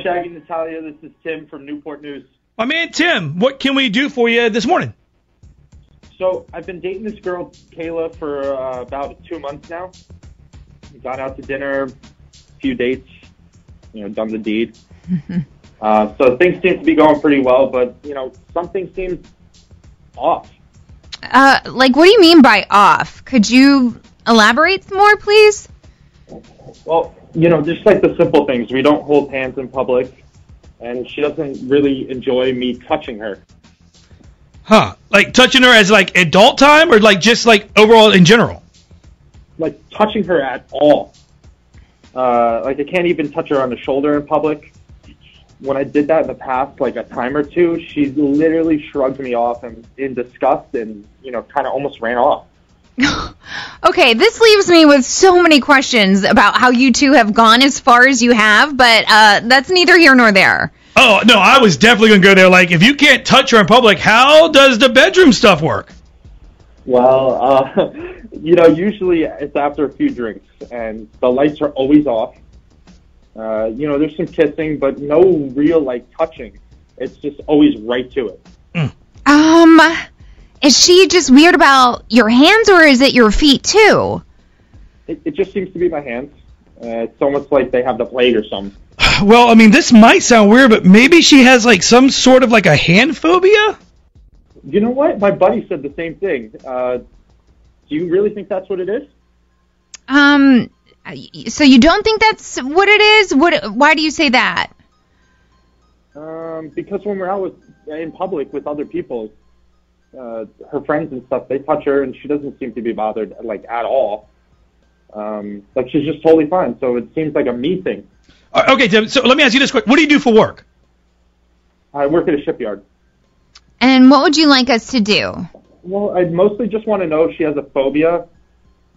Hi, Shaggy Natalia. This is Tim from Newport News. My man Tim, what can we do for you this morning? So I've been dating this girl, Kayla, for uh, about two months now. We've gone out to dinner, a few dates, you know, done the deed. uh, so things seem to be going pretty well, but you know, something seems off. Uh, like, what do you mean by off? Could you elaborate more, please? Well, you know, just like the simple things. We don't hold hands in public, and she doesn't really enjoy me touching her. Huh? Like touching her as like adult time or like just like overall in general? Like touching her at all. Uh, like I can't even touch her on the shoulder in public. When I did that in the past, like a time or two, she literally shrugged me off and in disgust, and you know, kind of almost ran off. Okay, this leaves me with so many questions about how you two have gone as far as you have, but uh, that's neither here nor there. Oh no, I was definitely gonna go there. Like, if you can't touch her in public, how does the bedroom stuff work? Well, uh, you know, usually it's after a few drinks, and the lights are always off. Uh, you know, there's some kissing, but no real like touching. It's just always right to it. Um, is she just weird about your hands, or is it your feet too? It, it just seems to be my hands. Uh, it's almost like they have the plague or something. Well, I mean, this might sound weird, but maybe she has like some sort of like a hand phobia. You know what? My buddy said the same thing. Uh, do you really think that's what it is? Um, so you don't think that's what it is? What? Why do you say that? Um, because when we're out with in public with other people, uh, her friends and stuff, they touch her, and she doesn't seem to be bothered like at all. Um, like she's just totally fine. So it seems like a me thing. Uh, Okay, Tim. So let me ask you this quick: What do you do for work? I work at a shipyard. And what would you like us to do? Well, I mostly just want to know if she has a phobia.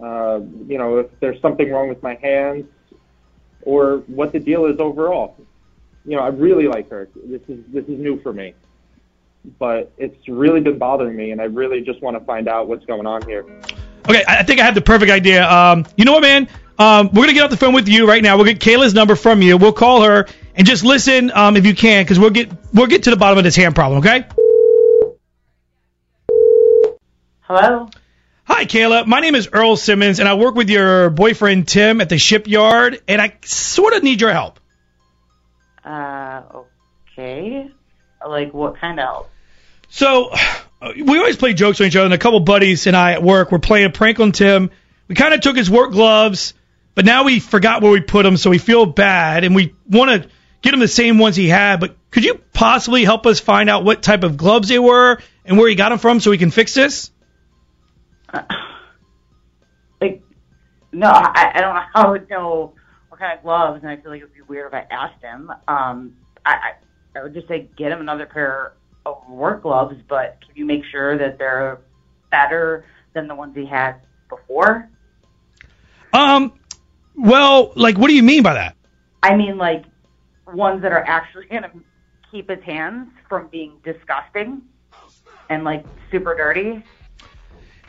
Uh, you know, if there's something wrong with my hands, or what the deal is overall. You know, I really like her. This is this is new for me, but it's really been bothering me, and I really just want to find out what's going on here. Okay, I I think I have the perfect idea. Um, you know what, man? Um, we're gonna get off the phone with you right now. We'll get Kayla's number from you. We'll call her and just listen um, if you can, because we'll get we'll get to the bottom of this hand problem. Okay? Hello? Hi, Kayla. My name is Earl Simmons, and I work with your boyfriend Tim at the shipyard, and I sort of need your help. Uh, okay. Like, what kind of help? So uh, we always play jokes on each other, and a couple buddies and I at work were playing a prank on Tim. We kind of took his work gloves, but now we forgot where we put them, so we feel bad, and we want to get him the same ones he had. But could you possibly help us find out what type of gloves they were and where he got them from, so we can fix this? Like, no, I, I don't know I would know what kind of gloves, and I feel like it would be weird if I asked him. Um, I, I, I would just say get him another pair work gloves, but can you make sure that they're better than the ones he had before? Um, well, like, what do you mean by that? I mean, like, ones that are actually going to keep his hands from being disgusting and, like, super dirty.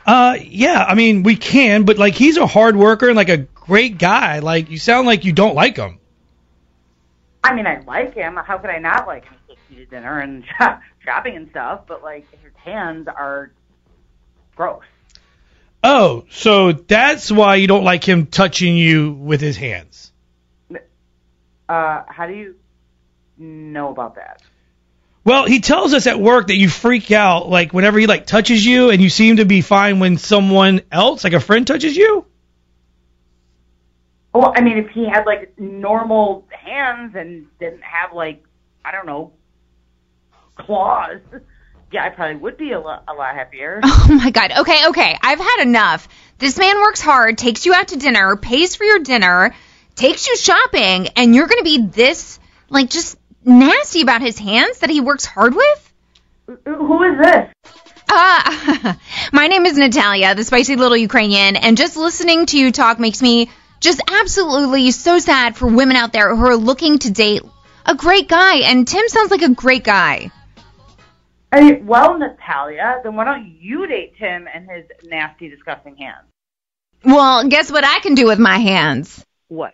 Uh, yeah, I mean, we can, but like, he's a hard worker and like a great guy. Like, you sound like you don't like him. I mean, I like him. How could I not like him? He takes me to dinner and shop, shopping and stuff, but like his hands are gross. Oh, so that's why you don't like him touching you with his hands. Uh, how do you know about that. Well, he tells us at work that you freak out like whenever he like touches you, and you seem to be fine when someone else, like a friend, touches you. Well, I mean, if he had like normal hands and didn't have like I don't know claws, yeah, I probably would be a lot, a lot happier. Oh my god. Okay, okay. I've had enough. This man works hard, takes you out to dinner, pays for your dinner, takes you shopping, and you're going to be this like just nasty about his hands that he works hard with? Who is this? Uh, my name is Natalia, the spicy little Ukrainian, and just listening to you talk makes me just absolutely so sad for women out there who are looking to date a great guy. And Tim sounds like a great guy. I mean, well, Natalia, then why don't you date Tim and his nasty, disgusting hands? Well, guess what I can do with my hands? What?